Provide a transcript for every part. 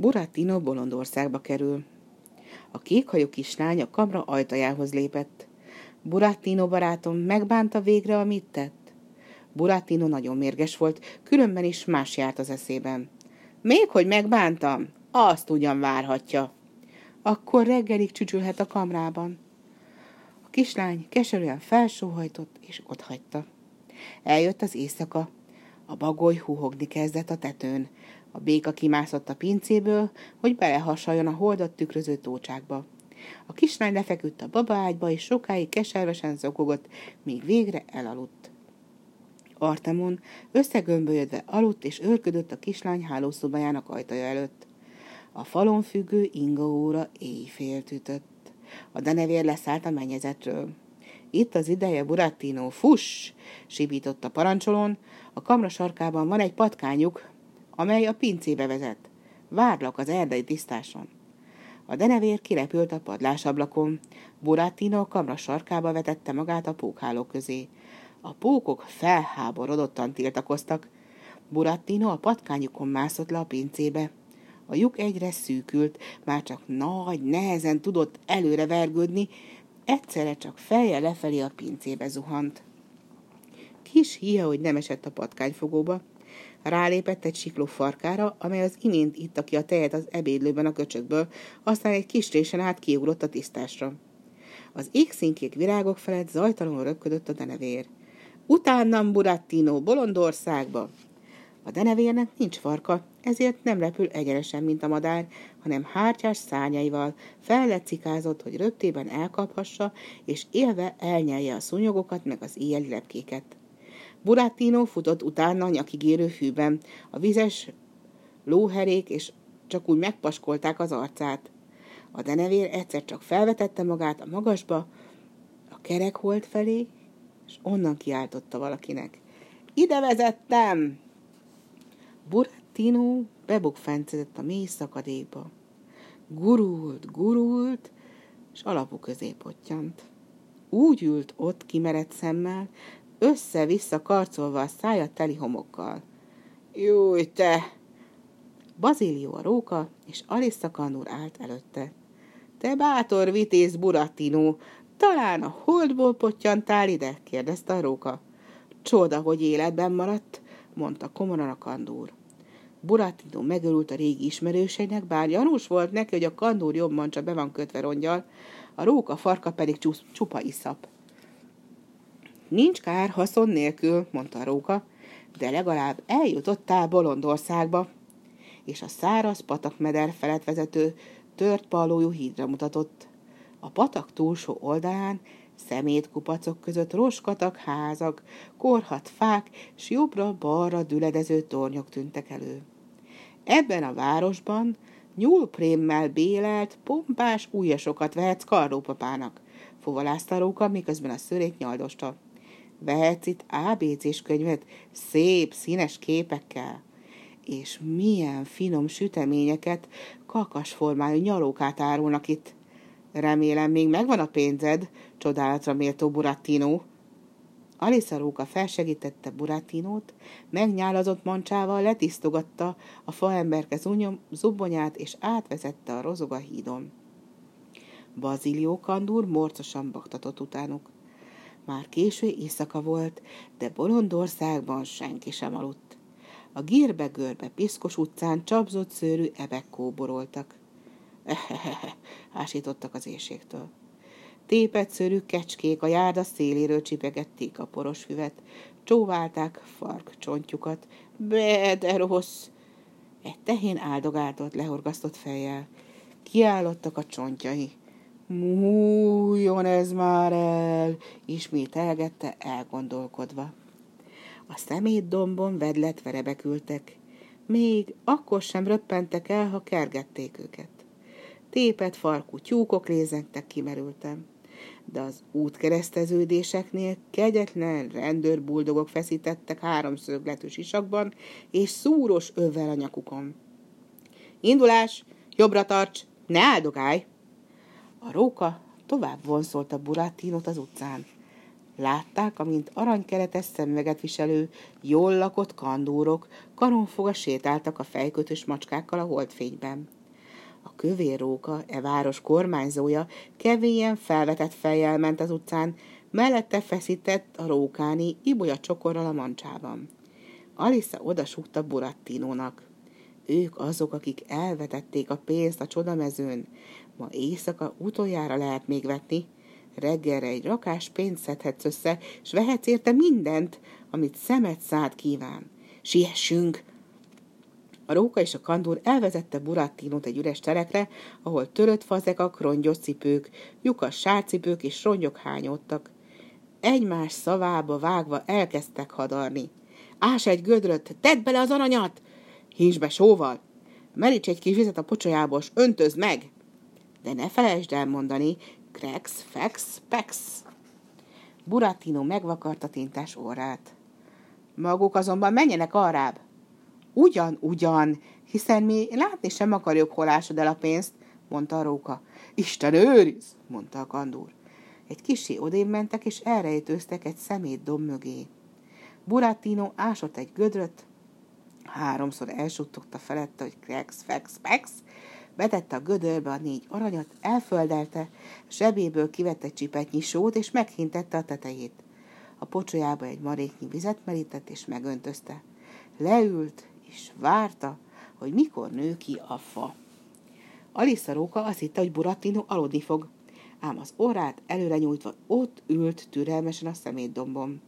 Burattino Bolondországba kerül. A kékhajú kislány a kamra ajtajához lépett. Burattino barátom megbánta végre, amit tett? Burattino nagyon mérges volt, különben is más járt az eszében. Még hogy megbántam, azt ugyan várhatja. Akkor reggelig csücsülhet a kamrában. A kislány keserűen felsóhajtott, és otthagyta. Eljött az éjszaka. A bagoly húhogni kezdett a tetőn. A béka kimászott a pincéből, hogy belehassaljon a holdat tükröző tócsákba. A kislány lefeküdt a babaágyba, és sokáig keservesen zokogott, míg végre elaludt. Artemon összegömbölyödve aludt és őrködött a kislány hálószobájának ajtaja előtt. A falon függő inga óra éjfélt ütött. A denevér leszállt a mennyezetről. Itt az ideje, Burattino, fuss! sibított a parancsolón. A kamra sarkában van egy patkányuk, amely a pincébe vezet. Várlak az erdei tisztáson. A denevér kirepült a padlásablakon. Burattino a kamra sarkába vetette magát a pókháló közé. A pókok felháborodottan tiltakoztak. Burattino a patkányukon mászott le a pincébe. A lyuk egyre szűkült, már csak nagy, nehezen tudott előre vergődni, egyszerre csak feje lefelé a pincébe zuhant. Kis hia, hogy nem esett a patkányfogóba. Rálépett egy sikló farkára, amely az imént itta ki a tejet az ebédlőben a köcsökből, aztán egy kis résen át kiugrott a tisztásra. Az égszínkék virágok felett zajtalanul röpködött a denevér. Utánam, Burattino, Bolondországba! A denevérnek nincs farka, ezért nem repül egyenesen, mint a madár, hanem hártyás szárnyaival felletcikázott, hogy röptében elkaphassa, és élve elnyelje a szúnyogokat meg az éjjeli lepkéket. Burattino futott utána a nyakigérő hűben, a vizes lóherék, és csak úgy megpaskolták az arcát. A denevér egyszer csak felvetette magát a magasba, a kerekholt felé, és onnan kiáltotta valakinek. Ide vezettem! Burattino bebukfencedett a mély szakadékba. Gurult, gurult, és alapú közé pottyant. Úgy ült ott kimerett szemmel, össze-vissza karcolva a szája teli homokkal. Júj, te! Bazilió a róka, és Alissa Kandúr állt előtte. Te bátor vitéz Burattino, talán a holdból pottyantál ide? kérdezte a róka. Csoda, hogy életben maradt, mondta komoran a kandúr. Burattino megörült a régi ismerőseinek, bár gyanús volt neki, hogy a kandúr jobb mancsa be van kötve rongyal, a róka farka pedig csupa iszap. Nincs kár haszon nélkül, mondta róka, de legalább eljutottál Bolondországba, és a száraz patakmeder felett vezető tört palójú hídra mutatott. A patak túlsó oldalán szemétkupacok között roskatak házak, korhat fák, s jobbra-balra düledező tornyok tűntek elő. Ebben a városban nyúlprémmel bélelt, pompás újasokat vehetsz karlópapának, fuvalázta róka, miközben a szörét nyaldosta. Vehetsz itt ABC-s könyvet, szép, színes képekkel, és milyen finom süteményeket, kakasformájú nyalókát árulnak itt. Remélem, még megvan a pénzed, csodálatra méltó Burattino. Alisa Róka felsegítette Burattinót, megnyálazott mancsával letisztogatta a faemberke zubonyát, és átvezette a rozoga hídon. Bazilió kandúr morcosan baktatott utánuk. Már késő éjszaka volt, de Bolondországban senki sem aludt. A gírbe-görbe piszkos utcán csapzott szőrű ebek kóboroltak. Ehehehe, ásítottak az éjségtől. Tépet szőrű kecskék a járda széléről csipegették a poros füvet, csóválták fark csontjukat. Be, de rossz! Egy tehén áldogáltott, lehorgasztott fejjel. Kiállottak a csontjai. Múljon ez már el, ismételgette elgondolkodva. A szemétdombon vedletve rebekültek. Még akkor sem röppentek el, ha kergették őket. Tépet farkú tyúkok lézengtek kimerültem. De az útkereszteződéseknél kegyetlen rendőrbuldogok feszítettek háromszögletű sisakban, és szúros övvel a nyakukon. Indulás! Jobbra tarts! Ne áldogálj! A róka tovább vonszolta Burattinot az utcán. Látták, amint aranykeretes szemüveget viselő, jól lakott kandúrok karonfoga sétáltak a fejkötős macskákkal a holdfényben. A kövér róka, e város kormányzója, kevélyen felvetett fejjel ment az utcán, mellette feszített a rókáni ibolya csokorral a mancsában. Alissa odasúgta Burattinónak. Ők azok, akik elvetették a pénzt a csodamezőn. Ma éjszaka utoljára lehet még vetni. Reggelre egy rakás pénzt szedhetsz össze, és vehetsz érte mindent, amit szemet szád kíván. Siessünk! A róka és a kandúr elvezette Burattinót egy üres terekre, ahol törött fazekak, rongyos cipők, lyukas sárcipők és rongyok hányódtak. Egymás szavába vágva elkezdtek hadarni. Ás egy gödröt, tedd bele az aranyat! Hízs be sóval! Meríts egy kis vizet a pocsolyából, s öntözd meg! De ne felejtsd el mondani, krex, fex, pex. Buratino megvakarta tintás órát. Maguk azonban menjenek arrább. Ugyan, ugyan, hiszen mi látni sem akarjuk, hol ásod el a pénzt, mondta a róka. Isten őriz, mondta a kandúr. Egy kisé odén mentek, és elrejtőztek egy szemét domb mögé. Buratino ásott egy gödröt, háromszor elsuttogta felette, hogy krex, fex, pex, betette a gödörbe a négy aranyat, elföldelte, zsebéből kivette egy csipetnyi sót, és meghintette a tetejét. A pocsolyába egy maréknyi vizet merített, és megöntözte. Leült, és várta, hogy mikor nő ki a fa. Alissa róka azt hitte, hogy Buratino aludni fog, ám az orrát előre nyújtva ott ült türelmesen a szemétdombon.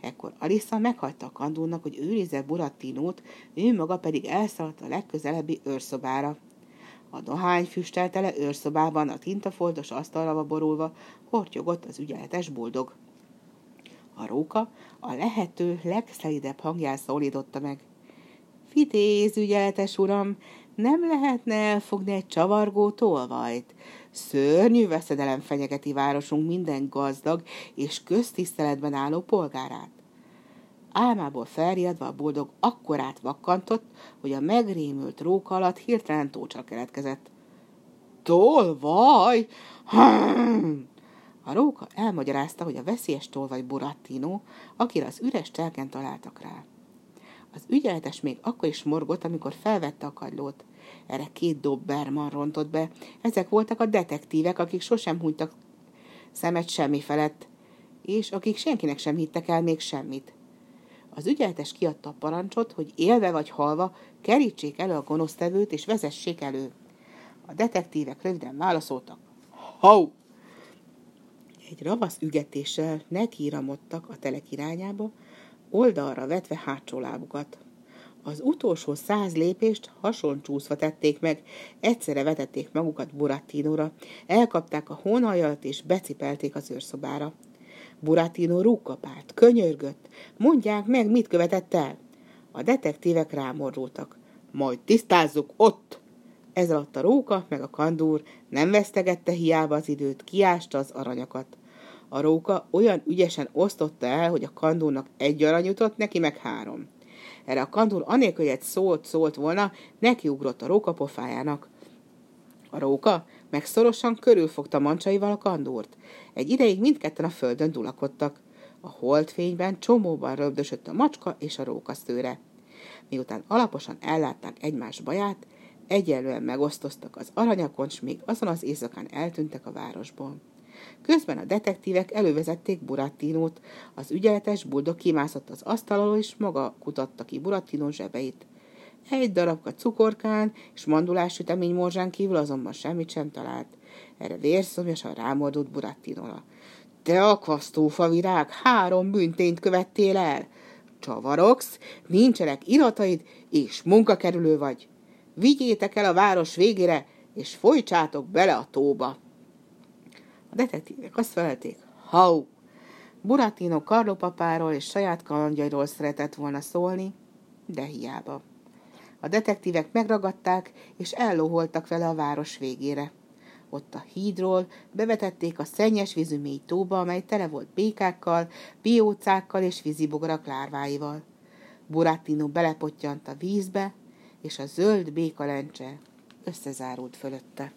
Ekkor Alissa meghagyta a kandúrnak, hogy őrizze Burattinót, ő maga pedig elszaladt a legközelebbi őrszobára. A dohány füsteltele őrszobában a tintafoltos asztalra borulva hortyogott az ügyeletes boldog. A róka a lehető legszelidebb hangján szólította meg. Vitéz, ügyeletes uram, nem lehetne elfogni egy csavargó tolvajt? Szörnyű veszedelem fenyegeti városunk minden gazdag és köztiszteletben álló polgárát. Álmából felriadva a boldog akkorát vakkantott, hogy a megrémült róka alatt hirtelen tócsa keletkezett. Tolvaj! A róka elmagyarázta, hogy a veszélyes tolvaj Burattino, akire az üres telken találtak rá. Az ügyeletes még akkor is morgott, amikor felvette a kagylót. Erre két dobberman rontott be. Ezek voltak a detektívek, akik sosem hunytak szemet semmi felett, és akik senkinek sem hittek el még semmit. Az ügyeletes kiadta a parancsot, hogy élve vagy halva kerítsék elő a gonosztevőt és vezessék elő. A detektívek röviden válaszoltak. Hau! Egy ravasz ügetéssel nekiramodtak a telek irányába, oldalra vetve hátsó lábukat. Az utolsó száz lépést hasoncsúszva tették meg, egyszerre vetették magukat Burattinóra, elkapták a hónajat és becipelték az őrszobára. Buratino rúgkapált, könyörgött. Mondják meg, mit követett el. A detektívek rámordultak. Majd tisztázzuk ott! Ez alatt a róka meg a kandúr nem vesztegette hiába az időt, kiásta az aranyakat. A róka olyan ügyesen osztotta el, hogy a kandúrnak egy arany jutott, neki meg három. Erre a kandúr anélkül, hogy egy szót szólt volna, nekiugrott a róka pofájának. A róka meg szorosan körülfogta mancsaival a kandúrt. Egy ideig mindketten a földön dulakodtak. A holdfényben csomóban röbdösött a macska és a rókaszőre. Miután alaposan ellátták egymás baját, egyenlően megosztoztak az aranyakon, s még azon az éjszakán eltűntek a városból. Közben a detektívek elővezették Burattinót, az ügyeletes buldog kimászott az asztalról, és maga kutatta ki Burattinó zsebeit. Egy darabka cukorkán és mandulás sütemény morzsán kívül azonban semmit sem talált. Erre vérszomjasan rámordult Burattinola. Te akvasztófa virág, három büntényt követtél el. Csavarogsz, nincsenek irataid, és munkakerülő vagy. Vigyétek el a város végére, és folytsátok bele a tóba. A detektívek azt felelték, hau! Buratino Karló és saját kalandjairól szeretett volna szólni, de hiába. A detektívek megragadták, és ellóholtak vele a város végére. Ott a hídról bevetették a szennyes vízű mély tóba, amely tele volt békákkal, biócákkal és vízibogarak lárváival. Burattino belepottyant a vízbe, és a zöld békalencse összezárult fölötte.